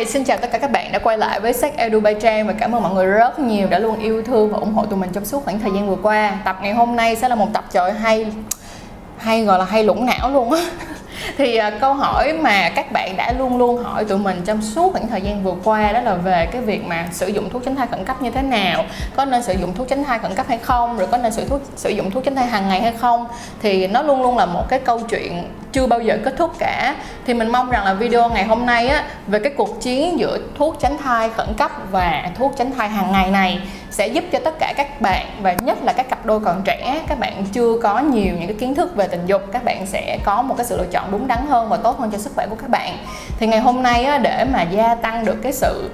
Hi, xin chào tất cả các bạn đã quay lại với Sách Edu Bay Trang và cảm ơn mọi người rất nhiều đã luôn yêu thương và ủng hộ tụi mình trong suốt khoảng thời gian vừa qua. Tập ngày hôm nay sẽ là một tập trời hay hay gọi là hay lủng não luôn á thì uh, câu hỏi mà các bạn đã luôn luôn hỏi tụi mình trong suốt khoảng thời gian vừa qua đó là về cái việc mà sử dụng thuốc tránh thai khẩn cấp như thế nào có nên sử dụng thuốc tránh thai khẩn cấp hay không rồi có nên sử thuốc sử dụng thuốc tránh thai hàng ngày hay không. Thì nó luôn luôn là một cái câu chuyện chưa bao giờ kết thúc cả. Thì mình mong rằng là video ngày hôm nay á về cái cuộc chiến giữa thuốc tránh thai khẩn cấp và thuốc tránh thai hàng ngày này sẽ giúp cho tất cả các bạn và nhất là các cặp đôi còn trẻ các bạn chưa có nhiều những cái kiến thức về tình dục các bạn sẽ có một cái sự lựa chọn đúng đắn hơn và tốt hơn cho sức khỏe của các bạn. Thì ngày hôm nay á, để mà gia tăng được cái sự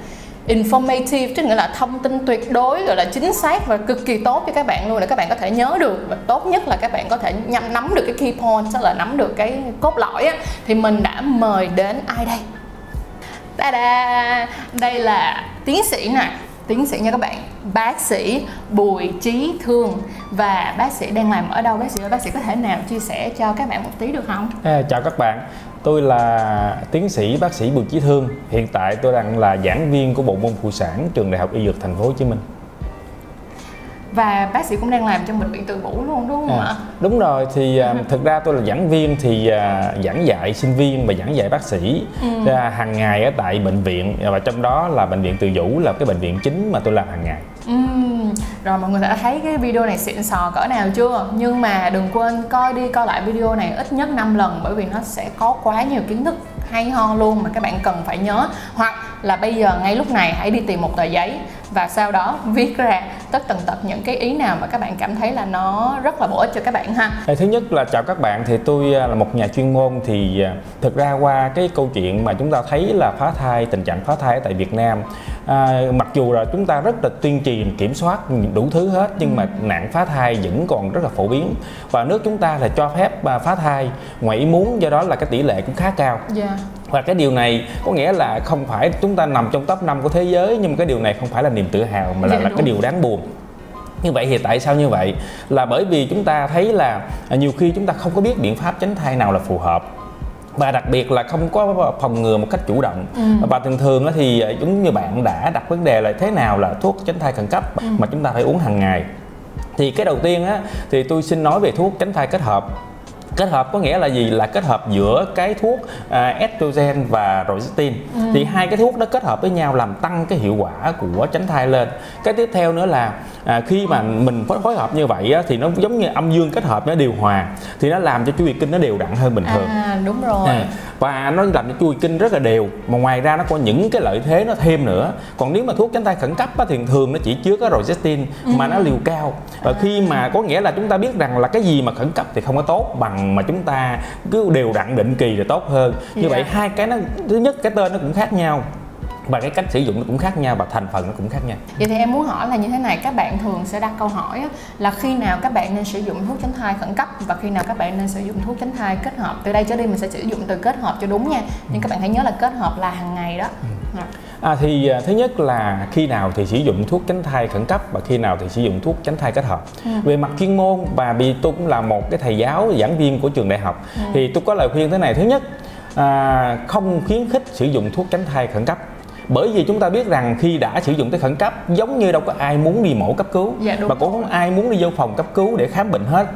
informative tức nghĩa là thông tin tuyệt đối gọi là chính xác và cực kỳ tốt cho các bạn luôn để các bạn có thể nhớ được và tốt nhất là các bạn có thể nhắm nắm được cái key point tức là nắm được cái cốt lõi á, thì mình đã mời đến ai đây? Ta-da! đây là tiến sĩ nè tiến sĩ nha các bạn. Bác sĩ Bùi Trí Thương. Và bác sĩ đang làm ở đâu? Bác sĩ ơi bác sĩ có thể nào chia sẻ cho các bạn một tí được không? À, chào các bạn. Tôi là tiến sĩ bác sĩ Bùi Trí Thương. Hiện tại tôi đang là giảng viên của bộ môn phụ sản trường đại học y dược thành phố Hồ Chí Minh và bác sĩ cũng đang làm trong bệnh viện Từ Vũ luôn đúng không à, ạ? đúng rồi thì à, thực ra tôi là giảng viên thì à, giảng dạy sinh viên và giảng dạy bác sĩ Ừ. à, hàng ngày ở tại bệnh viện và trong đó là bệnh viện Từ Vũ là cái bệnh viện chính mà tôi làm hàng ngày Ừm, Rồi mọi người đã thấy cái video này xịn sò cỡ nào chưa? Nhưng mà đừng quên coi đi coi lại video này ít nhất 5 lần bởi vì nó sẽ có quá nhiều kiến thức hay ho luôn mà các bạn cần phải nhớ hoặc là bây giờ ngay lúc này hãy đi tìm một tờ giấy và sau đó viết ra tất tần tật những cái ý nào mà các bạn cảm thấy là nó rất là bổ ích cho các bạn ha. Thứ nhất là chào các bạn thì tôi à, là một nhà chuyên môn thì à, thực ra qua cái câu chuyện mà chúng ta thấy là phá thai tình trạng phá thai ở tại Việt Nam à, mặc dù là chúng ta rất là tuyên truyền kiểm soát đủ thứ hết nhưng mà nạn phá thai vẫn còn rất là phổ biến. Và nước chúng ta là cho phép à, phá thai ngoài ý muốn do đó là cái tỷ lệ cũng khá cao. Dạ và cái điều này có nghĩa là không phải chúng ta nằm trong top 5 của thế giới nhưng mà cái điều này không phải là niềm tự hào mà là, Dạ, là đúng. cái điều đáng buồn như vậy thì tại sao như vậy là bởi vì chúng ta thấy là à, nhiều khi chúng ta không có biết biện pháp tránh thai nào là phù hợp và đặc biệt là không có phòng ngừa một cách chủ động Ừ. và thường thường thì à, giống như bạn đã đặt vấn đề là thế nào là thuốc tránh thai khẩn cấp Ừ. mà chúng ta phải uống hàng ngày thì cái đầu tiên á thì tôi xin nói về thuốc tránh thai kết hợp kết hợp có nghĩa là gì? Là kết hợp giữa cái thuốc à, estrogen và progestin thì hai cái thuốc đó kết hợp với nhau làm tăng cái hiệu quả của tránh thai lên. Cái tiếp theo nữa là à, khi mà mình phối hợp như vậy á, thì nó giống như âm dương kết hợp nó điều hòa. Thì nó làm cho chu kỳ kinh nó đều đặn hơn bình thường. À đúng rồi. À, và nó làm cho chu kỳ kinh rất là đều. Mà ngoài ra nó có những cái lợi thế nó thêm nữa. Còn nếu mà thuốc tránh thai khẩn cấp á, thì thường nó chỉ chứa có progestin mà nó liều cao. Và khi mà có nghĩa là chúng ta biết rằng là cái gì mà khẩn cấp thì không có tốt bằng mà chúng ta cứ đều đặn định kỳ thì tốt hơn như Dạ. vậy hai cái nó thứ nhất cái tên nó cũng khác nhau và cái cách sử dụng nó cũng khác nhau và thành phần nó cũng khác nhau Vậy thì em muốn hỏi là như thế này, các bạn thường sẽ đặt câu hỏi là khi nào các bạn nên sử dụng thuốc tránh thai khẩn cấp và khi nào các bạn nên sử dụng thuốc tránh thai kết hợp. Từ đây trở đi mình sẽ sử dụng từ kết hợp cho đúng nha. Nhưng các bạn hãy nhớ là kết hợp là hàng ngày đó. Rồi. À, thì à, thứ nhất là khi nào thì sử dụng thuốc tránh thai khẩn cấp và khi nào thì sử dụng thuốc tránh thai kết hợp. Về mặt chuyên môn và vì tôi cũng là một cái thầy giáo giảng viên của trường đại học thì tôi có lời khuyên thế này. Thứ nhất à, không khuyến khích sử dụng thuốc tránh thai khẩn cấp. Bởi vì chúng ta biết rằng khi đã sử dụng tới khẩn cấp giống như đâu có ai muốn đi mổ cấp cứu Dạ, và cũng không ai muốn đi vô phòng cấp cứu để khám bệnh hết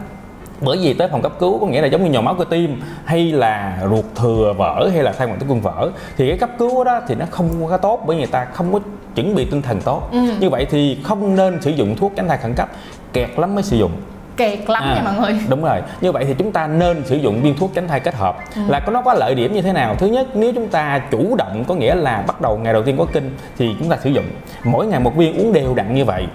bởi vì tới phòng cấp cứu có nghĩa là giống như nhồi máu cơ tim hay là ruột thừa vỡ hay là thay quản tử cung vỡ thì cái cấp cứu đó thì nó không có tốt bởi người ta không có chuẩn bị tinh thần tốt Ừ. như vậy thì không nên sử dụng thuốc tránh thai khẩn cấp kẹt lắm mới sử dụng Kẹt lắm À, nha mọi người. đúng rồi như vậy thì chúng ta nên sử dụng viên thuốc tránh thai kết hợp Ừ. là có nó có lợi điểm như thế nào thứ nhất nếu chúng ta chủ động có nghĩa là bắt đầu ngày đầu tiên có kinh thì chúng ta sử dụng mỗi ngày một viên uống đều đặn như vậy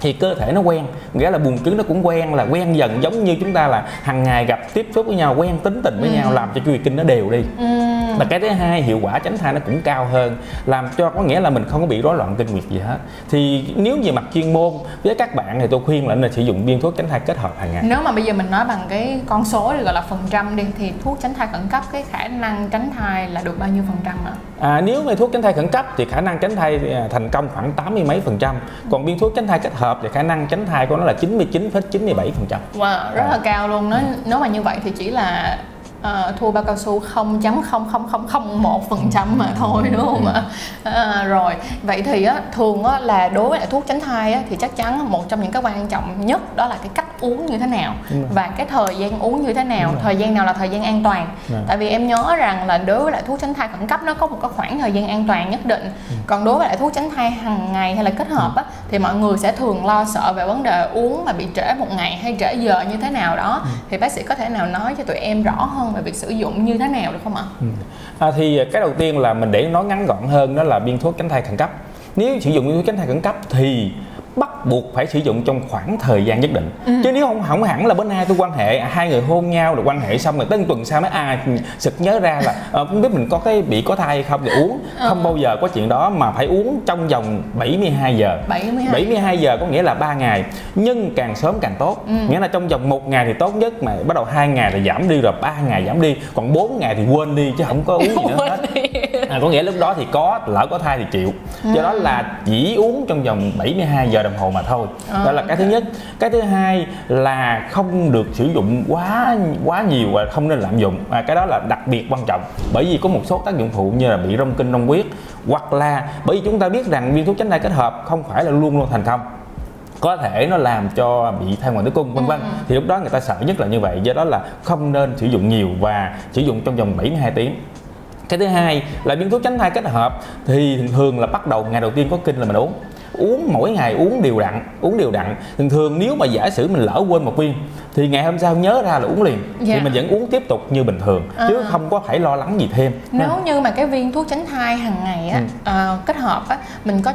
thì cơ thể nó quen nghĩa là buồng trứng nó cũng quen là quen dần giống như chúng ta là hàng ngày gặp tiếp xúc với nhau quen tính tình với Ừ. nhau làm cho chu kỳ kinh nó đều đi Ừm. Và cái thứ hai hiệu quả tránh thai nó cũng cao hơn làm cho có nghĩa là mình không có bị rối loạn kinh nguyệt gì hết. Thì nếu về mặt chuyên môn với các bạn thì tôi khuyên là nên sử dụng viên thuốc tránh thai kết hợp hàng ngày. Nếu mà bây giờ mình nói bằng cái con số thì gọi là phần trăm đi thì thuốc tránh thai khẩn cấp cái khả năng tránh thai là được bao nhiêu phần trăm ạ? À, nếu mà thuốc tránh thai khẩn cấp thì khả năng tránh thai à, thành công khoảng 80 mấy phần trăm. Còn viên thuốc tránh thai kết hợp thì khả năng tránh thai của nó là 99,97 phần trăm. Wow, rất là cao luôn. Nếu nếu mà như vậy thì chỉ là uh, thua bao cao su 0.0001 phần trăm mà thôi đúng không ạ? À, rồi. Vậy thì á, thường á, là đối với lại thuốc tránh thai á, thì chắc chắn một trong những cái quan trọng nhất đó là cái cách uống như thế nào và cái thời gian uống như thế nào. Thời gian nào là thời gian an toàn? Dạ. tại vì em nhớ rằng là đối với lại thuốc tránh thai khẩn cấp nó có một cái khoảng thời gian an toàn nhất định. Còn đối với lại thuốc tránh thai hàng ngày hay là kết hợp á thì mọi người sẽ thường lo sợ về vấn đề uống mà bị trễ một ngày hay trễ giờ như thế nào đó. Thì bác sĩ có thể nào nói cho tụi em rõ hơn về việc sử dụng như thế nào được không ạ? Ừ. À, thì cái đầu tiên là mình để nói ngắn gọn hơn đó là viên thuốc tránh thai khẩn cấp nếu sử dụng viên thuốc tránh thai khẩn cấp thì bắt buộc phải sử dụng trong khoảng thời gian nhất định. Chứ nếu không không hẳn là bên hai tôi quan hệ hai người hôn nhau rồi quan hệ xong rồi tới tuần sau mới à sực nhớ ra là ờ, không biết mình có cái bị có thai hay không thì uống. Không bao giờ có chuyện đó mà phải uống trong vòng 72 giờ. 72 72 giờ có nghĩa là 3 ngày. Nhưng càng sớm càng tốt. Nghĩa là trong vòng một ngày thì tốt nhất mà bắt đầu hai ngày thì giảm đi rồi ba ngày giảm đi. Còn 4 ngày thì quên đi chứ không có uống gì nữa hết à, có nghĩa lúc đó thì có lỡ có thai thì chịu. Do đó là chỉ uống trong vòng 72 giờ đồng hồ mà thôi. Đó là cái thứ nhất. Cái thứ hai là không được sử dụng quá quá nhiều và không nên lạm dụng. À, cái đó là đặc biệt quan trọng. Bởi vì có một số tác dụng phụ như là bị rong kinh rong huyết hoặc là bởi vì chúng ta biết rằng viên thuốc tránh thai kết hợp không phải là luôn luôn thành công. Có thể nó làm cho bị thai ngoài tử cung vân vân. Thì lúc đó người ta sợ nhất là như vậy. Do đó là không nên sử dụng nhiều và sử dụng trong vòng 72 tiếng cái thứ hai là viên thuốc tránh thai kết hợp thì thường là bắt đầu ngày đầu tiên có kinh là mình uống uống mỗi ngày uống đều đặn uống đều đặn thường thường nếu mà giả sử mình lỡ quên một viên thì ngày hôm sau nhớ ra là uống liền Dạ. thì mình vẫn uống tiếp tục như bình thường chứ À. không có phải lo lắng gì thêm Nếu như mà cái viên thuốc tránh thai hàng ngày á Ừ. ờ, kết hợp á mình có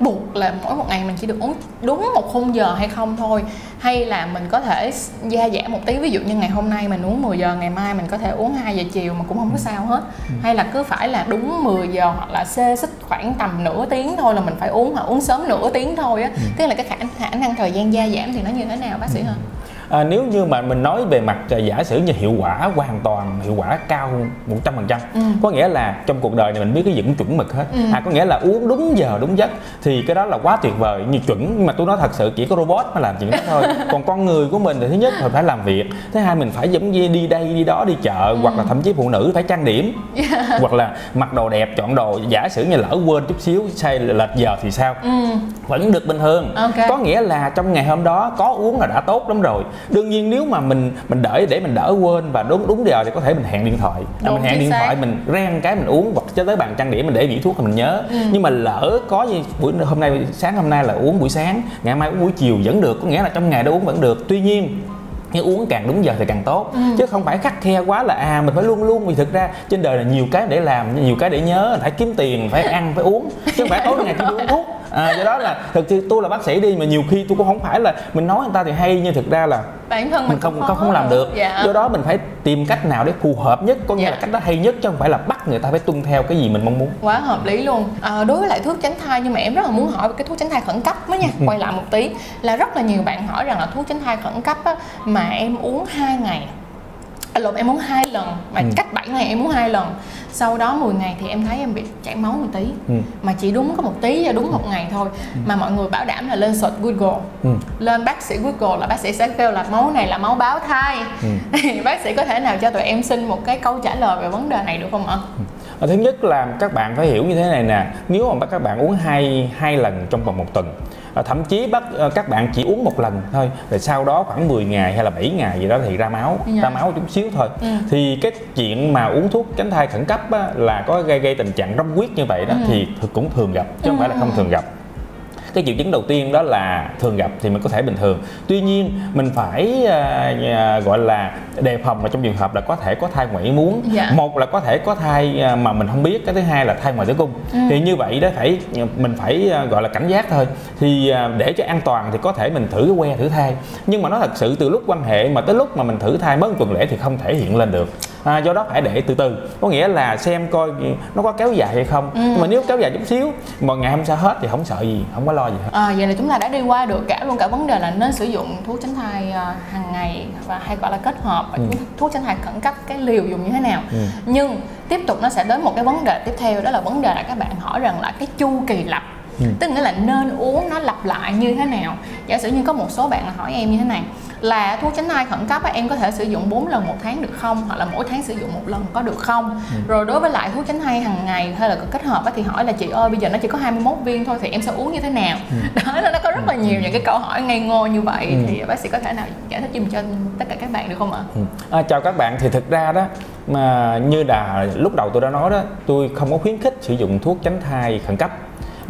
bắt buộc là mỗi một ngày mình chỉ được uống đúng một khung giờ hay không thôi. Hay là mình có thể gia giảm một tí ví dụ như ngày hôm nay mình uống 10 giờ ngày mai mình có thể uống 2 giờ chiều mà cũng không có sao hết. Hay là cứ phải là đúng 10 giờ hoặc là xê xích khoảng tầm nửa tiếng thôi là mình phải uống hoặc uống sớm nửa tiếng thôi á. Tức là cái khả, khả năng thời gian gia giảm thì nó như thế nào bác sĩ hả À, nếu như mà mình nói về mặt à, giả sử như hiệu quả hoàn toàn hiệu quả cao 100% Ừ. có nghĩa là trong cuộc đời này mình biết cái gì cũng chuẩn mực hết. Ừ. à, có nghĩa là uống đúng giờ đúng giấc thì cái đó là quá tuyệt vời. Như chuẩn nhưng mà tôi nói thật sự chỉ có robot mới làm chuyện đó thôi. Còn con người của mình thì thứ nhất phải làm việc thứ hai mình phải giống như đi đây đi đó đi chợ hoặc là thậm chí phụ nữ phải trang điểm. Hoặc là mặc đồ đẹp chọn đồ giả sử như lỡ quên chút xíu sai lệch giờ thì sao? Ừ. Vẫn được bình thường. Ok. có nghĩa là trong ngày hôm đó có uống là đã tốt lắm rồi đương nhiên nếu mà mình mình đợi để mình đỡ quên và đúng đúng giờ thì có thể mình hẹn điện thoại à, Đúng, mình hẹn điện xác. thoại mình rang cái mình uống hoặc cho tới bàn trang điểm mình để vị thuốc thì mình nhớ Ừ. nhưng mà lỡ có như buổi hôm nay sáng hôm nay là uống buổi sáng ngày mai uống buổi chiều vẫn được có nghĩa là trong ngày đó uống vẫn được tuy nhiên nhưng uống càng đúng giờ thì càng tốt Ừ. chứ không phải khắc khe quá là à mình phải luôn luôn vì thực ra trên đời là nhiều cái để làm nhiều cái để nhớ phải kiếm tiền phải ăn phải uống chứ không phải tối ngày chỉ uống thuốc à, do đó là thực sự tôi là bác sĩ đi mà nhiều khi tôi cũng không phải là mình nói người ta thì hay nhưng thực ra là bản thân mình, mình không không không làm được dạ. do đó mình phải tìm cách nào để phù hợp nhất có nghĩa Dạ. là cách đó hay nhất chứ không phải là bắt người ta phải tuân theo cái gì mình mong muốn quá hợp lý luôn à, đối với lại thuốc tránh thai nhưng mà em rất là muốn hỏi về cái thuốc tránh thai khẩn cấp mới nha Ừ. quay lại một tí là rất là nhiều bạn hỏi rằng là thuốc tránh thai khẩn cấp á, mà em uống hai ngày à, lộn em uống hai lần mà Ừ. cách 7 ngày em uống hai lần sau đó 10 ngày thì em thấy em bị chảy máu một tí Ừ. mà chỉ đúng có một tí và đúng một ngày thôi mà mọi người bảo đảm là lên search Google Ừ. lên bác sĩ Google là bác sĩ sẽ kêu là máu này là máu báo thai Ừ. thì bác sĩ có thể nào cho tụi em xin một cái câu trả lời về vấn đề này được không ạ? Ờ, thứ nhất là các bạn phải hiểu như thế này nè nếu mà các bạn uống hai hai lần trong vòng một tuần ờ, thậm chí bắt ờ, các bạn chỉ uống một lần thôi rồi sau đó khoảng 10 ngày hay là 7 ngày gì đó thì ra máu Dạ. ra máu chút xíu thôi Ừ. thì cái chuyện mà uống thuốc tránh thai khẩn cấp á, là có gây gây tình trạng rong huyết như vậy đó Ừ. thì cũng thường gặp chứ không phải là không thường gặp cái triệu chứng đầu tiên đó là thường gặp thì mình có thể bình thường. Tuy nhiên mình phải à, gọi là đề phòng là trong trường hợp là có thể có thai ngoài ý muốn. Dạ. một là có thể có thai à, mà mình không biết. Cái thứ hai là thai ngoài tử cung. Ừ. thì như vậy đó phải mình phải à, gọi là cảnh giác thôi. Thì để cho an toàn thì có thể mình thử cái que thử thai. Nhưng mà nó thật sự từ lúc quan hệ mà tới lúc mà mình thử thai một tuần lễ thì không thể hiện lên được à, do đó phải để từ từ có nghĩa là xem coi nó có kéo dài hay không Ừ. nhưng mà nếu kéo dài chút xíu mà ngày hôm sau hết thì không sợ gì không có lo gì hết À, vậy là chúng ta đã đi qua được cả luôn cả vấn đề là nên sử dụng thuốc tránh thai à, hàng ngày và hay gọi là kết hợp và Ừ. thuốc- thuốc tránh thai khẩn cấp cái liều dùng như thế nào Ừ. nhưng tiếp tục nó sẽ đến một cái vấn đề tiếp theo đó là vấn đề là các bạn hỏi rằng là cái chu kỳ lặp ừ. tức nghĩa là nên uống nó lặp lại như thế nào giả sử như có một số bạn hỏi em như thế này là thuốc tránh thai khẩn cấp em có thể sử dụng 4 lần một tháng được không hoặc là mỗi tháng sử dụng một lần có được không ừ. rồi đối với lại thuốc tránh thai hàng ngày hay là kết hợp thì hỏi là chị ơi bây giờ nó chỉ có 21 viên thôi thì em sẽ uống như thế nào ừ. đó nó có rất là nhiều những cái câu hỏi ngây ngô như vậy ừ. thì bác sĩ có thể nào giải thích giùm cho tất cả các bạn được không ạ ừ. à, chào các bạn thì thực ra đó mà như là lúc đầu tôi đã nói đó tôi không có khuyến khích sử dụng thuốc tránh thai khẩn cấp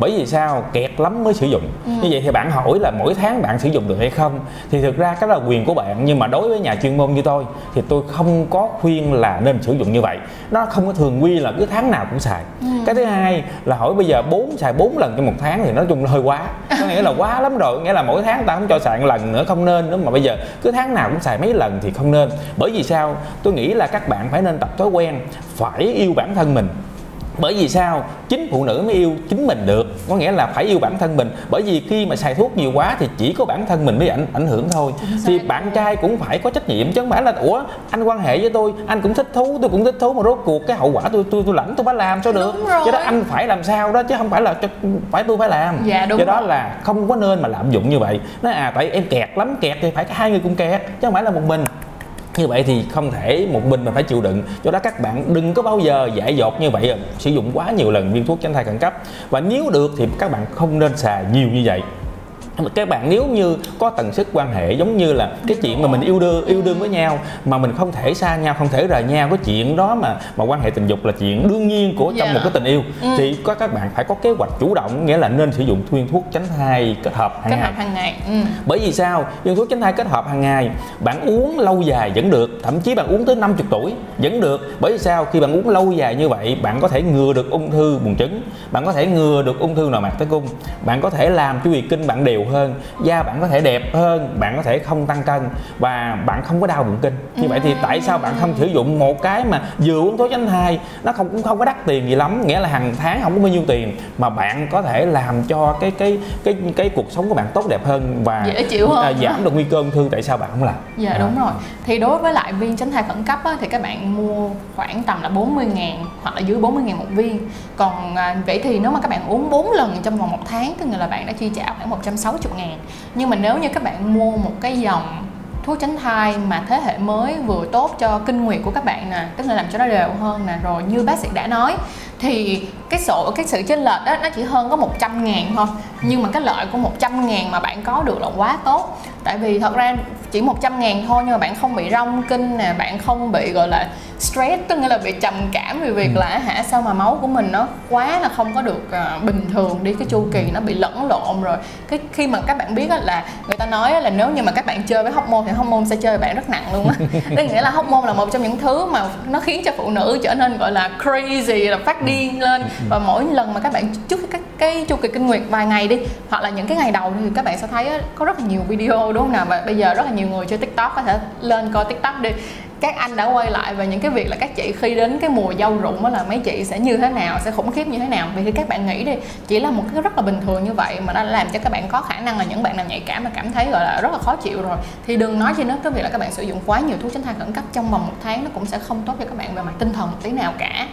bởi vì sao? Kẹt lắm mới sử dụng. Ừ. như vậy thì bạn hỏi là mỗi tháng bạn sử dụng được hay không? Thì thực ra cái đó là quyền của bạn. Nhưng mà đối với nhà chuyên môn như tôi thì tôi không có khuyên là nên sử dụng như vậy. Nó không có thường quy là cứ tháng nào cũng xài. Ừ. cái thứ hai là hỏi bây giờ bốn xài bốn lần trong một tháng thì nói chung là hơi quá. Có nghĩa là quá lắm rồi. Nghĩa là mỗi tháng ta không cho xài một lần nữa không nên nữa. Mà bây giờ cứ tháng nào cũng xài mấy lần thì không nên. Bởi vì sao? Tôi nghĩ là các bạn phải nên tập thói quen phải yêu bản thân mình bởi vì sao? Chính phụ nữ mới yêu chính mình được. Có nghĩa là phải yêu bản thân mình. Bởi vì khi mà xài thuốc nhiều quá thì chỉ có bản thân mình mới ảnh ảnh hưởng thôi. Thì bạn trai cũng phải có trách nhiệm chứ không phải là ủa anh quan hệ với tôi anh cũng thích thú tôi cũng thích thú mà rốt cuộc cái hậu quả tôi tôi tôi lãnh tôi phải làm sao được. Cho đó anh phải làm sao đó chứ không phải là phải tôi phải làm. Dạ, đúng do đó là không có nên mà lạm dụng như vậy. Nói à tại em kẹt lắm kẹt thì phải hai người cùng kẹt chứ không phải là một mình như vậy thì không thể một mình mà phải chịu đựng. Do đó các bạn đừng có bao giờ giải dột như vậy sử dụng quá nhiều lần viên thuốc tránh thai khẩn cấp. Và nếu được thì các bạn không nên xài nhiều như vậy các bạn nếu như có tần suất quan hệ giống như là cái chuyện mà mình yêu đương yêu đương với nhau mà mình không thể xa nhau không thể rời nhau cái chuyện đó mà mà quan hệ tình dục là chuyện đương nhiên của trong yeah. một cái tình yêu ừ. thì có các bạn phải có kế hoạch chủ động nghĩa là nên sử dụng viên thuốc tránh thai kết hợp hàng kết ngày. hợp hàng ngày ừ. bởi vì sao viên thuốc tránh thai kết hợp hàng ngày bạn uống lâu dài vẫn được thậm chí bạn uống tới 50 tuổi vẫn được bởi vì sao khi bạn uống lâu dài như vậy bạn có thể ngừa được ung thư buồng trứng bạn có thể ngừa được ung thư nội mạc tử cung bạn có thể làm chu kỳ kinh bạn đều hơn da bạn có thể đẹp hơn bạn có thể không tăng cân và bạn không có đau bụng kinh. Như vậy thì tại sao bạn không sử dụng một cái mà vừa uống thuốc tránh thai nó không cũng không có đắt tiền gì lắm nghĩa là hàng tháng không có bao nhiêu tiền mà bạn có thể làm cho cái cái cái cái cuộc sống của bạn tốt đẹp hơn và dễ chịu hơn. à, giảm được nguy cơ ung thư tại sao bạn không làm? Dạ à. đúng rồi. Thì đối với lại viên tránh thai khẩn cấp á, thì các bạn mua khoảng tầm là 40 ngàn hoặc là dưới 40 ngàn một viên. Còn à, vậy thì nếu mà các bạn uống 4 lần trong vòng một tháng tức là bạn đã chi trả khoảng 160 ngàn. Nhưng mà nếu như các bạn mua một cái dòng thuốc tránh thai mà thế hệ mới vừa tốt cho kinh nguyệt của các bạn nè, tức là làm cho nó đều hơn nè, rồi như bác sĩ đã nói thì cái sổ cái sự chênh lệch đó nó chỉ hơn có 100 ngàn thôi. Nhưng mà cái lợi của 100 ngàn mà bạn có được là quá tốt. Tại vì thật ra chỉ 100 ngàn thôi nhưng mà bạn không bị rong kinh nè bạn không bị gọi là stress tức nghĩa là bị trầm cảm vì việc ừ. là hả sao mà máu của mình nó quá là không có được uh, bình thường đi cái chu kỳ nó bị lẫn lộn rồi. Cái khi mà các bạn biết là người ta nói là nếu như mà các bạn chơi với hormone thì hormone sẽ chơi bạn rất nặng luôn á. Tức nghĩa là hormone là một trong những thứ mà nó khiến cho phụ nữ trở nên gọi là crazy là phát điên lên và mỗi lần mà các bạn trước các cái chu kỳ kinh nguyệt vài ngày đi, hoặc là những cái ngày đầu thì các bạn sẽ thấy có rất là nhiều video, đúng không nào? Và bây giờ rất là nhiều người chơi tiktok có thể lên coi tiktok đi. Các anh đã quay lại về những cái việc là các chị khi đến cái mùa dâu rụng đó là mấy chị sẽ như thế nào, sẽ khủng khiếp như thế nào? Vì thì các bạn nghĩ đi, chỉ là một cái rất là bình thường như vậy mà nó làm cho các bạn có khả năng là những bạn nào nhạy cảm mà cảm thấy, gọi là, rất là khó chịu rồi. Thì đừng nói chi nữa cái việc là các bạn sử dụng quá nhiều thuốc tránh thai khẩn cấp trong vòng một tháng, nó cũng sẽ không tốt cho các bạn về mặt tinh thần một tí nào cả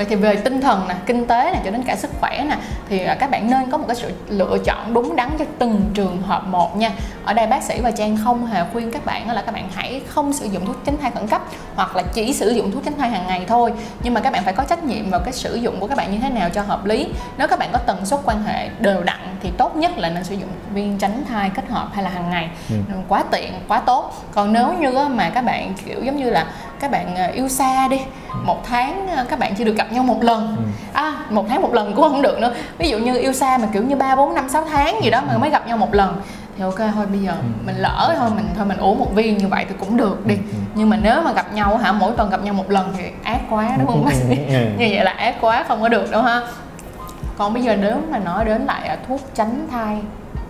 vậy thì về tinh thần nè kinh tế nè cho đến cả sức khỏe nè thì à, các bạn nên có một cái sự lựa chọn đúng đắn cho từng trường hợp một nha. Ở đây bác sĩ và trang không hề khuyên các bạn là các bạn hãy không sử dụng thuốc tránh thai khẩn cấp hoặc là chỉ sử dụng thuốc tránh thai hàng ngày thôi. Nhưng mà các bạn phải có trách nhiệm vào cái sử dụng của các bạn như thế nào cho hợp lý. Nếu các bạn có tần suất quan hệ đều đặn thì tốt nhất là nên sử dụng viên tránh thai kết hợp hay là hàng ngày. Ừ. quá tiện quá tốt. Còn nếu như mà các bạn kiểu giống như là các bạn à, yêu xa đi một tháng à, các bạn chỉ được gặp nhau một lần. Ừ. à một tháng một lần cũng không được nữa. Ví dụ như yêu xa mà kiểu như ba bốn năm sáu tháng gì đó mà mới gặp nhau một lần thì ok thôi bây giờ ừ. mình lỡ thôi mình thôi mình uống một viên như vậy thì cũng được đi. Nhưng mà nếu mà gặp nhau hả mỗi tuần gặp nhau một lần thì ác quá đúng không? Bác sĩ như vậy là ác quá không có được đâu ha. Còn bây giờ nếu mà nói đến lại à, thuốc tránh thai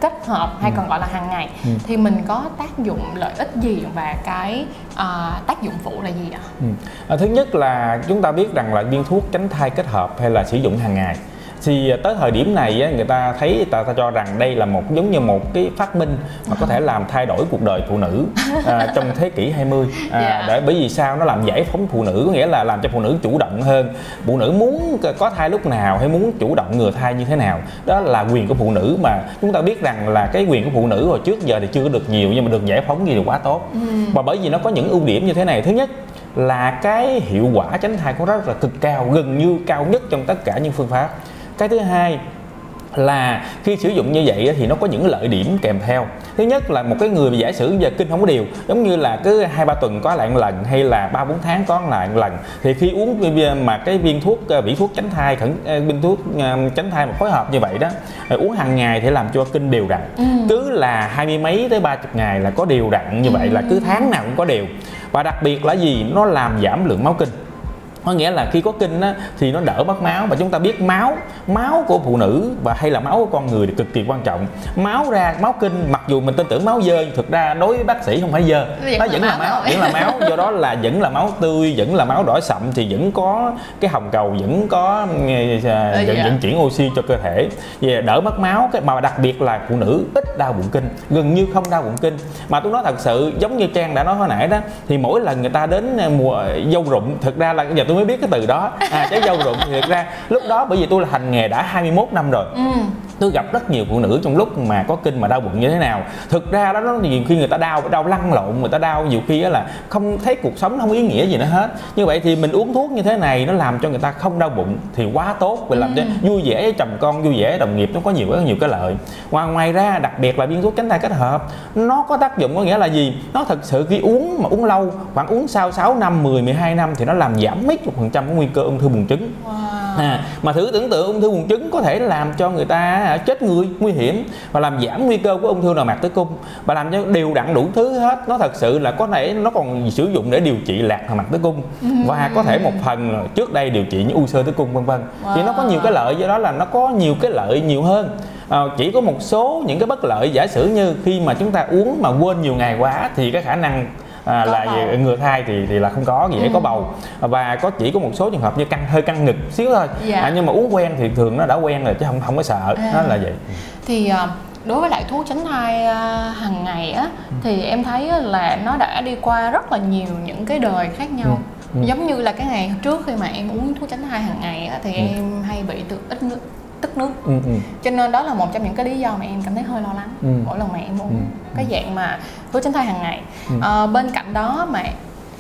kết hợp hay ừ. còn gọi là hàng ngày ừ. thì mình có tác dụng lợi ích gì và cái uh, tác dụng phụ là gì ạ? Ừ. À, thứ nhất là chúng ta biết rằng là viên thuốc tránh thai kết hợp hay là sử dụng hàng ngày thì tới thời điểm này á, người ta thấy ta, ta cho rằng đây là một giống như một cái phát minh mà có thể làm thay đổi cuộc đời phụ nữ à, trong thế kỷ 20 à, Dạ. để bởi vì sao? Nó làm giải phóng phụ nữ có nghĩa là làm cho phụ nữ chủ động hơn. Phụ nữ muốn có thai lúc nào hay muốn chủ động ngừa thai như thế nào đó là quyền của phụ nữ mà chúng ta biết rằng là cái quyền của phụ nữ hồi trước giờ thì chưa có được nhiều nhưng mà được giải phóng gì thì quá tốt. Và bởi vì nó có những ưu điểm như thế này. Thứ nhất là cái hiệu quả tránh thai của nó rất là cực cao gần như cao nhất trong tất cả những phương pháp cái thứ hai là khi sử dụng như vậy thì nó có những lợi điểm kèm theo. Thứ nhất là một cái người giả sử giờ kinh không có điều giống như là cứ hai ba tuần có lại một lần hay là ba bốn tháng có lại một lần thì khi uống mà cái viên thuốc ờ, vị thuốc tránh thai khẩn ờ, viên thuốc ờ, tránh thai mà phối hợp như vậy đó uống hàng ngày thì làm cho kinh đều đặn. Cứ là hai mươi mấy tới ba chục ngày là có đều đặn như vậy là cứ tháng nào cũng có đều và đặc biệt là gì? Nó làm giảm lượng máu kinh có nghĩa là khi có kinh á, thì nó đỡ mất máu. Và chúng ta biết máu máu của phụ nữ và hay là máu của con người thì cực kỳ quan trọng. Máu ra máu kinh mặc dù mình tin tưởng máu dơ thực ra đối với bác sĩ không phải dơ. Nó vẫn nó là vẫn là máu vẫn là máu. Do đó là vẫn là máu tươi vẫn là máu đỏ sậm thì vẫn có cái hồng cầu vẫn có Ờ, vẫn, dạ. vẫn chuyển oxy cho cơ thể. Về đỡ mất máu cái mà đặc biệt là phụ nữ ít đau bụng kinh gần như không đau bụng kinh. Mà tôi nói thật sự giống như trang đã nói hồi nãy đó thì mỗi lần người ta đến à, mùa dâu rụng thực ra là giờ tôi mới biết cái từ đó à trái dâu rụng thì thực ra lúc đó bởi vì tôi là hành nghề đã 21 năm rồi ừ tôi gặp rất nhiều phụ nữ trong lúc mà có kinh mà đau bụng như thế nào. Thực ra đó nó nhiều khi người ta đau đau lăn lộn người ta đau nhiều khi là không thấy cuộc sống không ý nghĩa gì nữa hết. Như vậy thì mình uống thuốc như thế này nó làm cho người ta không đau bụng thì quá tốt. Và làm cho vui vẻ với chồng con vui vẻ với đồng nghiệp nó có nhiều có nhiều cái lợi. Ngoài ngoài ra đặc biệt là viên thuốc tránh thai kết hợp nó có tác dụng có nghĩa là gì? Nó thật sự khi uống mà uống lâu khoảng uống sau 6 năm 10 12 năm thì nó làm giảm mấy chục phần trăm cái nguy cơ ung thư buồng trứng. Wow. À, mà thử tưởng tượng ung thư buồng trứng có thể làm cho người ta chết người nguy hiểm và làm giảm nguy cơ của ung thư nội mạc tử cung. Và làm cho đều đặn đủ thứ hết. Nó thật sự là có thể nó còn sử dụng để điều trị lạc nội mạc tử cung. Và có thể một phần là trước đây điều trị những u sơ tử cung vân vân. Thì nó có nhiều cái lợi do đó là nó có nhiều cái lợi nhiều hơn. À, chỉ có một số những cái bất lợi giả sử như khi mà chúng ta uống mà quên nhiều ngày quá thì cái khả năng à, Có là bầu. ngừa thai thì thì là không có dễ Ừ. có bầu và có chỉ có một số trường hợp như căng hơi căng ngực xíu thôi Dạ. à, nhưng mà uống quen thì thường nó đã quen rồi chứ không không có sợ À. nó là vậy thì à, đối với lại thuốc tránh thai à, hàng ngày á thì em thấy là nó đã đi qua rất là nhiều những cái đời khác nhau Ừ. giống như là cái ngày trước khi mà em uống thuốc tránh thai hàng ngày á thì Ừ. em hay bị từ ít tức nước ừ, ừ. cho nên đó là một trong những cái lý do mà em cảm thấy hơi lo lắng Ừ. mỗi lần mà em uống Ừ. cái dạng mà thuốc tránh thai hàng ngày Ừ. Ờ, bên cạnh đó mà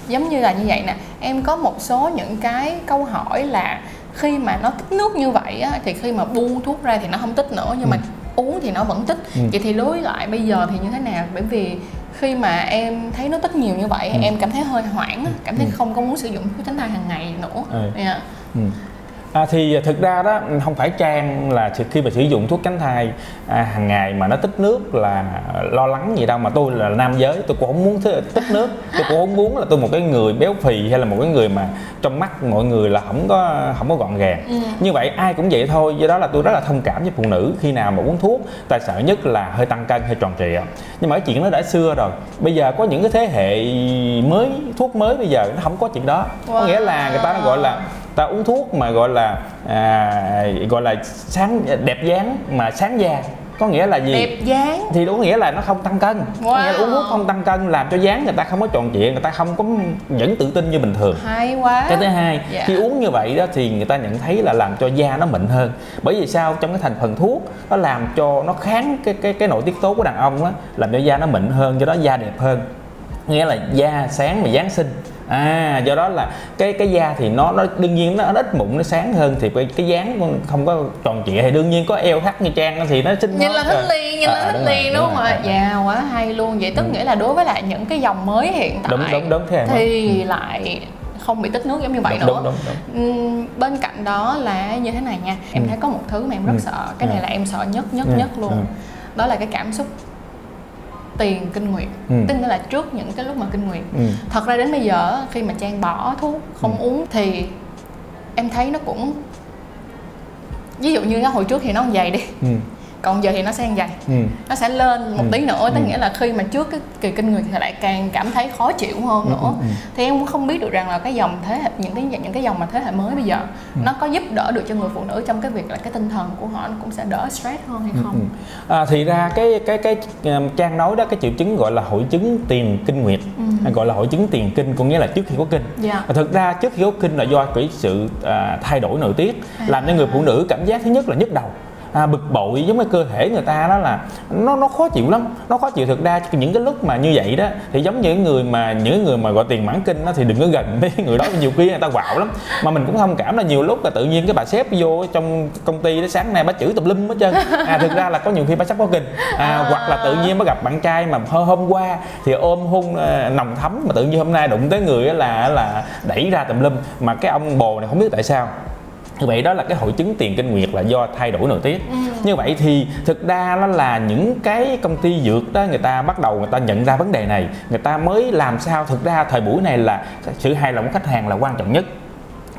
giống như là như vậy nè em có một số những cái câu hỏi là khi mà nó tích nước như vậy á, thì khi mà buông thuốc ra thì nó không tích nữa nhưng mà uống thì nó vẫn tích Ừ. vậy thì với lại bây giờ thì như thế nào bởi vì khi mà em thấy nó tích nhiều như vậy Ừ. em cảm thấy hơi hoảng cảm thấy Ừ. không có muốn sử dụng thuốc tránh thai hàng ngày nữa Ừ. Dạ. Ừ. À, thì thực ra đó không phải trang là khi mà sử dụng thuốc tránh thai à, hàng ngày mà nó tích nước là lo lắng gì đâu. Mà tôi là nam giới tôi cũng không muốn tích nước. Tôi cũng không muốn là tôi một cái người béo phì hay là một cái người mà trong mắt mọi người là không có không có gọn gàng. Ừ. như vậy ai cũng vậy thôi. Do đó là tôi rất là thông cảm với phụ nữ khi nào mà uống thuốc tại sợ nhất là hơi tăng cân hơi tròn trịa. Nhưng mà cái chuyện nó đã xưa rồi. Bây giờ có những cái thế hệ mới thuốc mới bây giờ nó không có chuyện đó. Có nghĩa là người ta nó gọi là ta uống thuốc mà gọi là à, gọi là sáng đẹp dáng mà sáng da. Có nghĩa là gì? Đẹp dáng. Thì đúng nghĩa là nó không tăng cân. Có nghĩa là uống thuốc Wow. không tăng cân làm cho dáng người ta không có tròn trịa người ta không có vẫn tự tin như bình thường. Hay quá. Cái thứ hai Dạ. khi uống như vậy đó thì người ta nhận thấy là làm cho da nó mịn hơn. Bởi vì sao? Trong cái thành phần thuốc nó làm cho nó kháng cái cái cái nội tiết tố của đàn ông á làm cho da nó mịn hơn do đó da đẹp hơn. Nghĩa là da sáng mà dáng xinh à do đó là cái cái da thì nó nó đương nhiên nó ít mụn nó sáng hơn thì cái, cái dáng không có tròn trịa thì đương nhiên có eo thắt như trang thì nó xinh nhìn hơn. là thích liền nhìn À, là à, thích liền đúng đúng không ạ dạ quá hay luôn vậy tức Ừ. nghĩa là đối với lại những cái dòng mới hiện tại Đúng, đúng, đúng, thế thì lại không bị tích nước giống như vậy đúng, nữa đúng, đúng, đúng. Ừm, bên cạnh đó là như thế này nha em Ừ. thấy có một thứ mà em rất Ừ. sợ cái này Ừ. là em sợ nhất nhất Ừ. nhất luôn Ừ. đó là cái cảm xúc tiền kinh nguyệt Ừ. tức là trước những cái lúc mà kinh nguyệt Ừ. thật ra đến bây giờ khi mà trang bỏ thuốc không Ừ. uống thì em thấy nó cũng ví dụ như cái hồi trước thì nó không dày đi Ừ. còn giờ thì nó sẽ ăn dày ừ. nó sẽ lên một Ừ. tí nữa tức Ừ. nghĩa là khi mà trước cái kỳ kinh nguyệt thì lại càng cảm thấy khó chịu hơn Ừ, nữa ừ, ừ. thì em cũng không biết được rằng là cái dòng thế hệ những cái những cái dòng mà thế hệ mới bây giờ Ừ. nó có giúp đỡ được cho người phụ nữ trong cái việc là cái tinh thần của họ nó cũng sẽ đỡ stress hơn hay Ừ, không ừ. À, thì ra cái cái cái um, trang nói đó cái triệu chứng gọi là hội chứng tiền kinh nguyệt Ừ. hay gọi là hội chứng tiền kinh có nghĩa là trước khi có kinh Dạ. Và thực ra trước khi có kinh là do cái sự à, thay đổi nội tiết À. làm cho người phụ nữ cảm giác thứ nhất là nhức đầu à, bực bội giống như cơ thể người ta đó là nó nó khó chịu lắm. Nó khó chịu thực ra những cái lúc mà như vậy đó thì giống như những người mà những người mà gọi tiền mãn kinh đó thì đừng có gần với người đó. Nhiều khi người ta quạo lắm. Mà mình cũng thông cảm là nhiều lúc là tự nhiên cái bà sếp vô trong công ty đó sáng nay bà chửi tùm lum hết trơn. À thực ra là có nhiều khi bà sắp có kinh. À, À. hoặc là tự nhiên bà gặp bạn trai mà hôm qua thì ôm hôn à, nồng thấm mà tự nhiên hôm nay đụng tới người là là đẩy ra tùm lum. Mà cái ông bồ này không biết tại sao như vậy đó là cái hội chứng tiền kinh nguyệt là do thay đổi nội tiết. Ừ. như vậy thì thực ra nó là những cái công ty dược đó người ta bắt đầu người ta nhận ra vấn đề này. Người ta mới làm sao thực ra thời buổi này là sự hài lòng của khách hàng là quan trọng nhất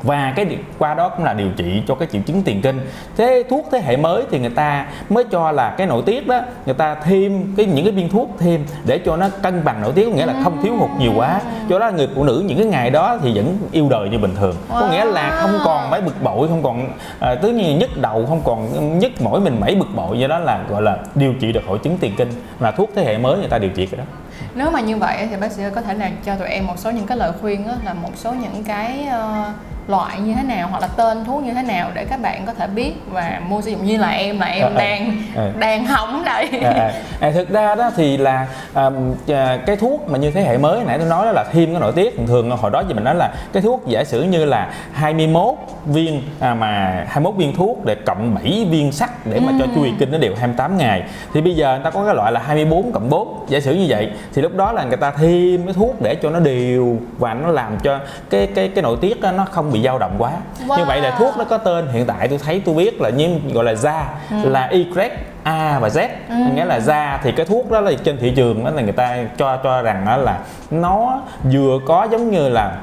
và cái qua đó cũng là điều trị cho cái triệu chứng tiền kinh. Thế thuốc thế hệ mới thì người ta mới cho là cái nội tiết đó người ta thêm cái những cái viên thuốc thêm để cho nó cân bằng nội tiết có nghĩa là không thiếu hụt nhiều quá. Cho đó người phụ nữ những cái ngày đó thì vẫn yêu đời như bình thường. Có nghĩa là không còn phải bực bội không còn à, tức như nhức đầu không còn nhức mỏi mình mẩy bực bội. Do đó là gọi là điều trị được hội chứng tiền kinh. Là thuốc thế hệ mới người ta điều trị cái đó. Nếu mà như vậy thì bác sĩ có thể là cho tụi em một số những cái lời khuyên á, là một số những cái ờ, loại như thế nào hoặc là tên thuốc như thế nào để các bạn có thể biết và mua sử dụng. Như là em là em Ờ, ờ, đang ờ. đang hỏng đây. À, à, à, thực ra đó thì là à, à, cái thuốc mà như thế hệ mới nãy tôi nói đó là thêm cái nội tiết. Thường thường hồi đó thì mình nói là cái thuốc giả sử như là 21 viên à, mà 21 viên thuốc để cộng 7 viên sắt để mà cho chu kỳ kinh nó đều 28 ngày. Thì bây giờ người ta có cái loại là 24 cộng 4 giả sử như vậy thì lúc đó là người ta thêm cái thuốc để cho nó đều và nó làm cho cái cái cái nội tiết nó không bị dao động quá. Wow. như vậy là thuốc nó có tên hiện tại tôi thấy tôi biết là như gọi là da là Y A và Z. Nghĩa là da thì cái thuốc đó là trên thị trường đó là người ta cho cho rằng đó là nó vừa có giống như là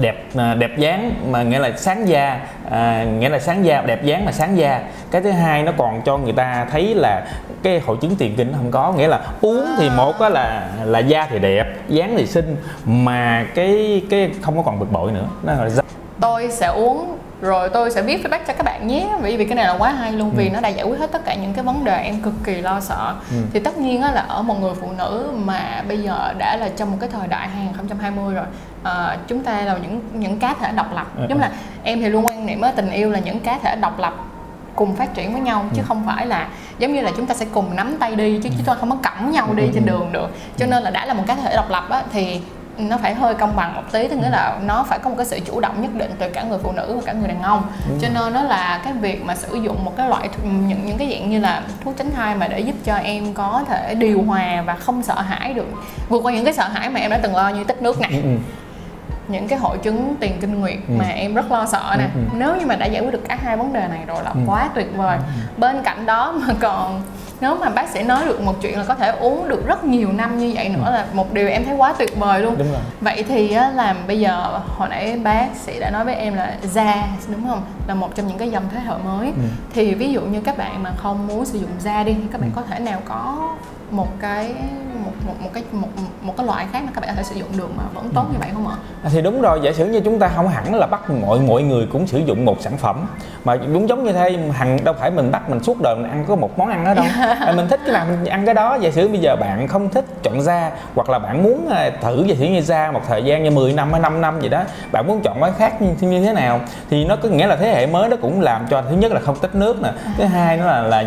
đẹp à, đẹp dáng mà nghĩa là sáng da à, nghĩa là sáng da đẹp dáng mà sáng da. Cái thứ hai nó còn cho người ta thấy là cái hội chứng tiền kinh nó không có nghĩa là uống thì một á là là da thì đẹp dáng thì xinh mà cái cái không có còn bực bội nữa. Nó gọi là da tôi sẽ uống rồi tôi sẽ viết feedback cho các bạn nhé bởi vì cái này là quá hay luôn Ừ. vì nó đã giải quyết hết tất cả những cái vấn đề em cực kỳ lo sợ Ừ. thì tất nhiên là ở một người phụ nữ mà bây giờ đã là trong một cái thời đại 2020 rồi ờ, chúng ta là những những cá thể độc lập Ừ, giống ừ. là em thì luôn quan niệm á tình yêu là những cá thể độc lập cùng phát triển với nhau chứ Ừ. không phải là giống như là chúng ta sẽ cùng nắm tay đi chứ chúng ta không có cõng nhau đi Ừ, trên ừ. đường được cho nên là đã là một cá thể độc lập á thì nó phải hơi công bằng một tí tức nghĩa là nó phải có một cái sự chủ động nhất định từ cả người phụ nữ và cả người đàn ông Đúng cho nên nó là cái việc mà sử dụng một cái loại những những cái dạng như là thuốc tránh thai mà để giúp cho em có thể điều hòa và không sợ hãi được vượt qua những cái sợ hãi mà em đã từng lo như tích nước này ừ, ừ. những cái hội chứng tiền kinh nguyệt Ừ. mà em rất lo sợ nè Ừ, ừ. nếu như mà đã giải quyết được cả hai vấn đề này rồi là Ừ. quá tuyệt vời bên cạnh đó mà còn nếu mà bác sĩ nói được một chuyện là có thể uống được rất nhiều năm như vậy nữa Ừ. là một điều em thấy quá tuyệt vời luôn đúng rồi vậy thì á, là bây giờ hồi nãy bác sĩ đã nói với em là da đúng không là một trong những cái dòng thế hệ mới Ừ. thì ví dụ như các bạn mà không muốn sử dụng da đi thì các bạn Ừ. có thể nào có một cái một một một cái một một cái loại khác mà các bạn có thể sử dụng được mà vẫn tốt Ừ. như vậy không ạ? À, thì đúng rồi giả sử như chúng ta không hẳn là bắt mọi mọi người cũng sử dụng một sản phẩm mà đúng giống như thế hằng đâu phải mình bắt mình suốt đời mình ăn có một món ăn đó đâu à, mình thích cái nào mình ăn cái đó giả sử bây giờ bạn không thích chọn da hoặc là bạn muốn à, thử giả sử như da một thời gian như 10 năm hay 5 năm gì đó bạn muốn chọn cái khác như, như thế nào thì nó có nghĩa là thế hệ mới nó cũng làm cho thứ nhất là không tích nước nè thứ hai nó là là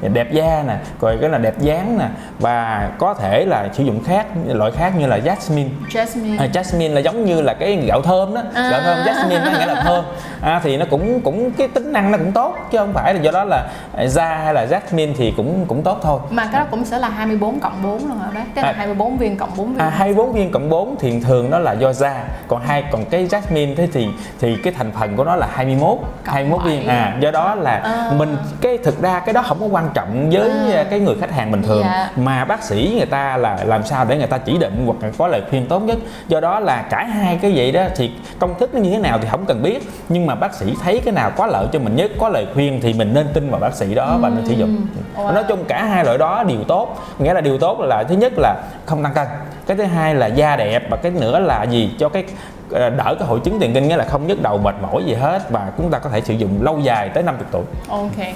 về đẹp da nè rồi cái là đẹp dáng nè và có thể là sử dụng khác loại khác như là jasmine Jasmine À, jasmine là giống như là cái gạo thơm đó À. gạo thơm jasmine nó nghĩa là thơm à, thì nó cũng cũng cái tính năng nó cũng tốt chứ không phải là do đó là à, da hay là jasmine thì cũng cũng tốt thôi mà cái đó cũng sẽ là 24 cộng 4 luôn hả bác? Tức là À. 24 viên cộng 4 viên. À, 24 viên cộng 4 thì thường đó là do da còn hai còn cái jasmine thế thì thì cái thành phần của nó là 21 Cộng 21 viên bảy. à do đó là À. mình cái thực ra cái đó không có quan trọng với À. cái người khách hàng bình thường Dạ. mà bác sĩ người ta ta là làm sao để người ta chỉ định hoặc là có lời khuyên tốt nhất do đó là cả hai cái vậy đó thì công thức nó như thế nào thì không cần biết nhưng mà bác sĩ thấy cái nào có lợi cho mình nhất có lời khuyên thì mình nên tin vào bác sĩ đó và nên sử dụng Wow. nói chung cả hai loại đó đều tốt nghĩa là điều tốt là thứ nhất là không tăng cân cái thứ hai là da đẹp và cái nữa là gì cho cái ờ, đỡ cái hội chứng tiền kinh nghĩa là không nhức đầu mệt mỏi gì hết và chúng ta có thể sử dụng lâu dài tới 50 tuổi Ok.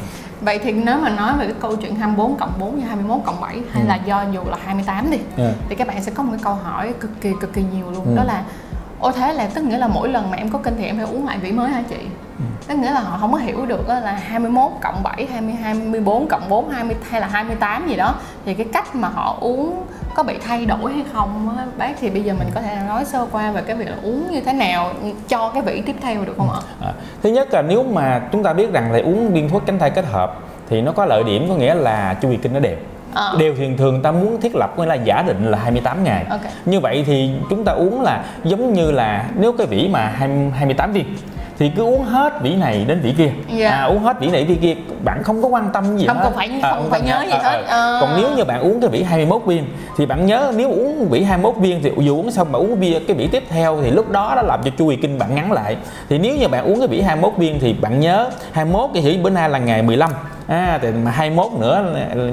Vậy thì nếu mà nói về cái câu chuyện 24 cộng 4 như 21 cộng 7 hay Ừ. là do dù là 28 đi Ừ. thì các bạn sẽ có một cái câu hỏi cực kỳ cực kỳ nhiều luôn Ừ. đó là Ồ thế là tức nghĩa là mỗi lần mà em có kinh thì em phải uống lại vỉ mới hả chị? Ừ. Tức nghĩa là họ không có hiểu được là 21 cộng 7, 20, 24 cộng 4, 20 hay là 28 gì đó Thì cái cách mà họ uống có bị thay đổi hay không á bác thì bây giờ mình có thể nói sơ qua về cái việc là uống như thế nào cho cái vỉ tiếp theo được không ạ? À, thứ nhất là nếu mà chúng ta biết rằng là uống viên thuốc tránh thai kết hợp thì nó có lợi điểm có nghĩa là chu kỳ kinh nó đều Ờ. đều thường thường ta muốn thiết lập nghĩa là giả định là 28 ngày Ok. như vậy thì chúng ta uống là giống như là nếu cái vỉ mà 20, 28 viên thì cứ uống hết vỉ này đến vỉ kia Dạ. à, uống hết vỉ này vỉ kia bạn không có quan tâm gì Không hết cần phải- À, không phải cần nhớ gì hết. Ờ. còn nếu như bạn uống cái vỉ 21 viên thì bạn nhớ nếu uống vỉ 21 viên thì dù uống xong bạn uống bia cái vỉ tiếp theo thì lúc đó nó làm cho chu kỳ kinh bạn ngắn lại thì nếu như bạn uống cái vỉ 21 viên thì bạn nhớ 21 cái hỉ bữa nay là ngày 15 À, thì mà 21 nữa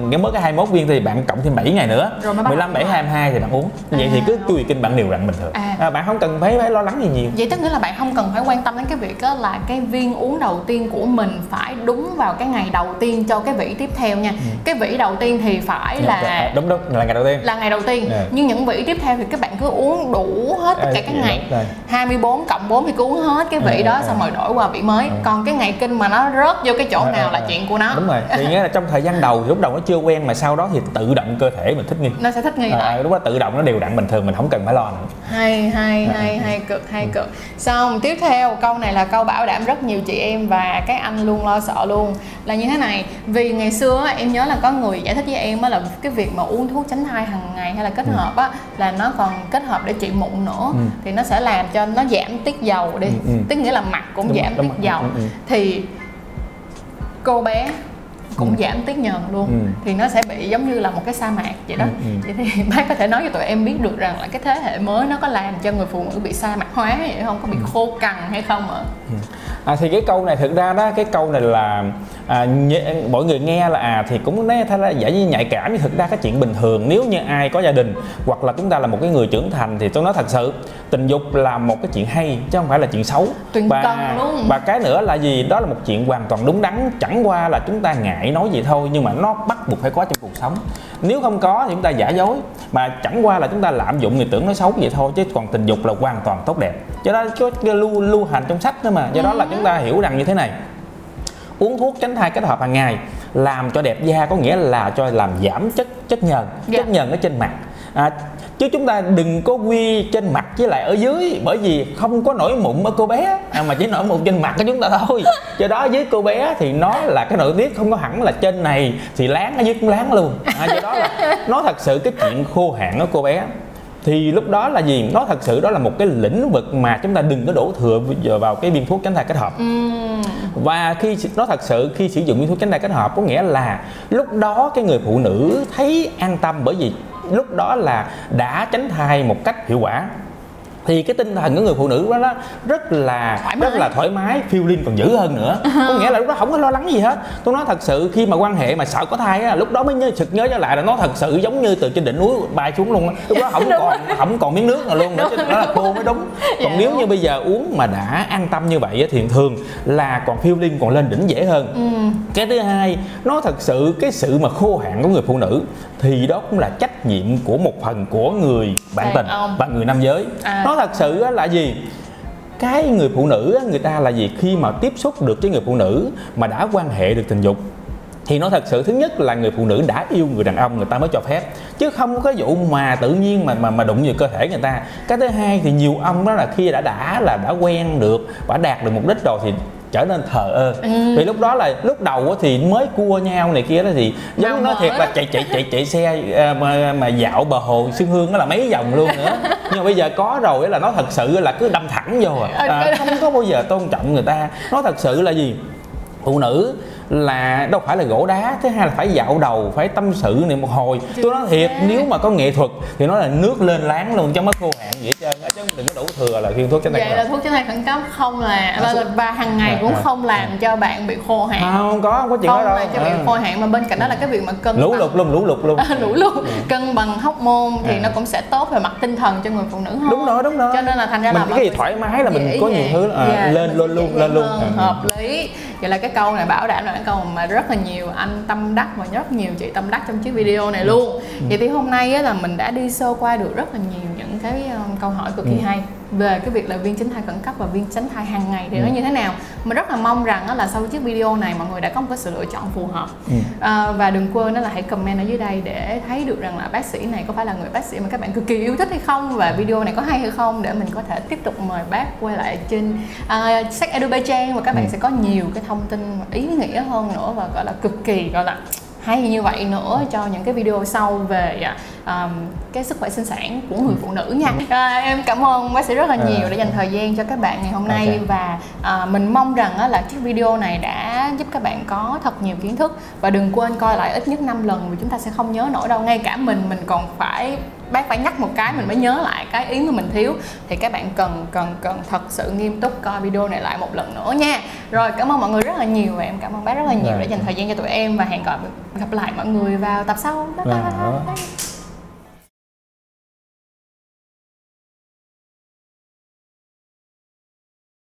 nếu mới cái 21 viên thì bạn cộng thêm 7 ngày nữa Rồi mới bắt 15 7 đầu. 22 thì bạn uống vậy thì À, cứ chu kỳ kinh bạn đều đặn bình thường À. à, bạn không cần phải phải lo lắng gì nhiều Vậy tức nghĩa là bạn không cần phải quan tâm đến cái việc đó là cái viên uống đầu tiên của mình phải đúng vào cái ngày đầu tiên cho cái vỉ tiếp theo nha. Cái vỉ đầu tiên thì phải là À, đúng đúng là ngày đầu tiên là ngày đầu tiên. Dạ. Nhưng những vỉ tiếp theo thì các bạn cứ uống đủ hết tất cả các dạ, ngày. đúng rồi. 24 cộng 4 thì cứ uống hết cái vị À, đó à, xong rồi đổi qua vị mới. Còn cái ngày kinh mà nó rớt vô cái chỗ nào là chuyện của nó. đúng rồi thì nghĩa là trong thời gian đầu thì lúc đầu nó chưa quen mà sau đó thì tự động cơ thể mình thích nghi Nó sẽ thích nghi à, lại. lúc đó tự động nó đều đặn bình thường mình không cần phải lo nữa hay hay À, hay hay cực hay cực xong tiếp theo câu này là câu bảo đảm rất nhiều chị em và các anh luôn lo sợ luôn là như thế này vì ngày xưa em nhớ là có người giải thích với em á là cái việc mà uống thuốc tránh thai hàng ngày hay là kết Ừ. hợp á là nó còn kết hợp để trị mụn nữa Ừ. thì nó sẽ làm cho nó giảm tiết dầu đi Ừ, ừ. tức nghĩa là mặt cũng Đúng giảm đúng tiết rồi. dầu Ừ, ừ. thì cô bé cũng Ừ. giảm tiết nhờn luôn Ừ. thì nó sẽ bị giống như là một cái sa mạc vậy đó Ừ, ừ. vậy thì bác có thể nói cho tụi em biết được rằng là cái thế hệ mới nó có làm cho người phụ nữ bị sa mạc hóa vậy không có bị khô cằn hay không ạ à, thì cái câu này thực ra đó cái câu này là à, nhẹ- mọi người nghe là à thì cũng nói thay là giả như nhạy cảm nhưng thực ra cái chuyện bình thường nếu như ai có gia đình hoặc là chúng ta là một cái người trưởng thành thì tôi nói thật sự tình dục là một cái chuyện hay chứ không phải là chuyện xấu Tuyển và luôn. và cái nữa là gì đó là một chuyện hoàn toàn đúng đắn chẳng qua là chúng ta ngại nói vậy thôi nhưng mà nó bắt buộc phải có trong cuộc sống. Nếu không có thì chúng ta giả dối. Mà chẳng qua là chúng ta lạm dụng người tưởng nó xấu vậy thôi chứ còn tình dục là hoàn toàn tốt đẹp. Cho đó có lưu lưu hành trong sách nữa mà. Do đó là chúng ta hiểu rằng như thế này. Uống thuốc tránh thai kết hợp hàng ngày làm cho đẹp da có nghĩa là cho làm giảm chất chất nhờn Dạ. chất nhờn ở trên mặt. À, chứ chúng ta đừng có quy trên mặt với lại ở dưới bởi vì không có nổi mụn ở cô bé. À, mà chỉ nổi mụn trên mặt của chúng ta thôi. Do đó với cô bé thì nó là cái nội tiết không có hẳn là trên này thì láng ở dưới cũng láng luôn. À, do đó là nó thật sự cái chuyện khô hạn ở cô bé thì lúc đó là gì? Nó thật sự đó là một cái lĩnh vực mà chúng ta đừng có đổ thừa vào cái viên thuốc tránh thai kết hợp. Ừm, và khi nó thật sự khi sử dụng viên thuốc tránh thai kết hợp có nghĩa là lúc đó cái người phụ nữ thấy an tâm bởi vì lúc đó là đã tránh thai một cách hiệu quả. Thì cái tinh thần của người phụ nữ đó, đó rất là Thoải mái. rất là thoải mái feeling còn dữ hơn nữa. Có nghĩa là lúc đó không có lo lắng gì hết. Tôi nói thật sự khi mà quan hệ mà sợ có thai á lúc đó mới nhớ sực nhớ trở lại là nó thật sự giống như từ trên đỉnh núi bay xuống luôn lúc đó không còn không còn miếng nước nào luôn nữa chứ đó là khô mới đúng. Còn Dạ, nếu đúng. như bây giờ uống mà đã an tâm như vậy thì thường là còn feeling còn lên đỉnh dễ hơn. Ừm, cái thứ hai nó thật sự cái sự mà khô hạn của người phụ nữ thì đó cũng là trách nhiệm của một phần của người bạn tình và người nam giới. À. nó thật sự là gì? Cái người phụ nữ người ta là gì? Khi mà tiếp xúc được với người phụ nữ mà đã quan hệ được tình dục thì nó thật sự thứ nhất là người phụ nữ đã yêu người đàn ông người ta mới cho phép. Chứ không có vụ mà tự nhiên mà mà mà đụng vào cơ thể người ta. Cái thứ hai thì nhiều ông đó là khi đã đã là đã quen được và đạt được mục đích rồi thì trở nên thờ ơ. Ừ. vì lúc đó là lúc đầu á thì mới cua nhau này kia đó thì giống nói thiệt là chạy chạy chạy chạy xe à, mà, mà dạo bờ hồ Xuân Hương đó là mấy vòng luôn nữa. Nhưng mà bây giờ có rồi á là nó thật sự là cứ đâm thẳng vô à, à không có bao giờ tôn trọng người ta. Nó thật sự là gì? Phụ nữ là đâu phải là gỗ đá thứ hai là phải dạo đầu phải tâm sự này một hồi. Tôi nói thiệt nếu mà có nghệ thuật thì nó là nước lên láng luôn chứ mất khô hạn vậy trơn chứ đừng có đủ thừa là khiên thuốc tránh thai vậy là thuốc tránh thai khẩn cấp không là và, và hàng ngày cũng không làm cho bạn bị khô hạn. Không có không có chuyện đó không đâu. làm cho bị À. khô hạn mà bên cạnh đó là cái việc mà cân lũ bằng- lụt luôn lũ lụt luôn. Lũ lụt. Cân bằng hóc môn thì À. nó cũng sẽ tốt về mặt tinh thần cho người phụ nữ hơn. Đúng rồi đúng rồi. Cho nên là thành ra mình là cái gì thoải mái là mình có nhiều thứ à, Dạ, lên luôn luôn lên luôn. hợp lý. Vậy là cái câu này bảo đảm là cái câu mà rất là nhiều anh tâm đắc và rất nhiều chị tâm đắc trong chiếc video này luôn Ừ. vậy thì hôm nay á, là mình đã đi sơ qua được rất là nhiều những cái um, câu hỏi cực kỳ Ừ. hay về cái việc là viên tránh thai khẩn cấp và viên tránh thai hàng ngày thì Ừ. nó như thế nào mình rất là mong rằng là sau chiếc video này mọi người đã có một cái sự lựa chọn phù hợp Ừ. À, và đừng quên đó là hãy comment ở dưới đây để thấy được rằng là bác sĩ này có phải là người bác sĩ mà các bạn cực kỳ yêu thích hay không và video này có hay hay không để mình có thể tiếp tục mời bác quay lại trên uh, sách Edu Trang và các bạn Ừ. sẽ có nhiều cái thông tin ý nghĩa hơn nữa và gọi là cực kỳ gọi là hay như vậy nữa cho những cái video sau về à, um, cái sức khỏe sinh sản của người phụ nữ nha à, em cảm ơn bác sĩ rất là nhiều À. đã dành thời gian cho các bạn ngày hôm nay Ok. và à, mình mong rằng á, là chiếc video này đã giúp các bạn có thật nhiều kiến thức và đừng quên coi lại ít nhất 5 lần vì chúng ta sẽ không nhớ nổi đâu ngay cả mình mình còn phải bác phải nhắc một cái mình mới nhớ lại cái ý mà mình thiếu thì các bạn cần cần cần thật sự nghiêm túc coi video này lại một lần nữa nha rồi cảm ơn mọi người rất là nhiều và em cảm ơn bác rất là nhiều Rồi. đã dành thời gian cho tụi em và hẹn gặp gặp lại mọi người vào tập sau bye bye Đó.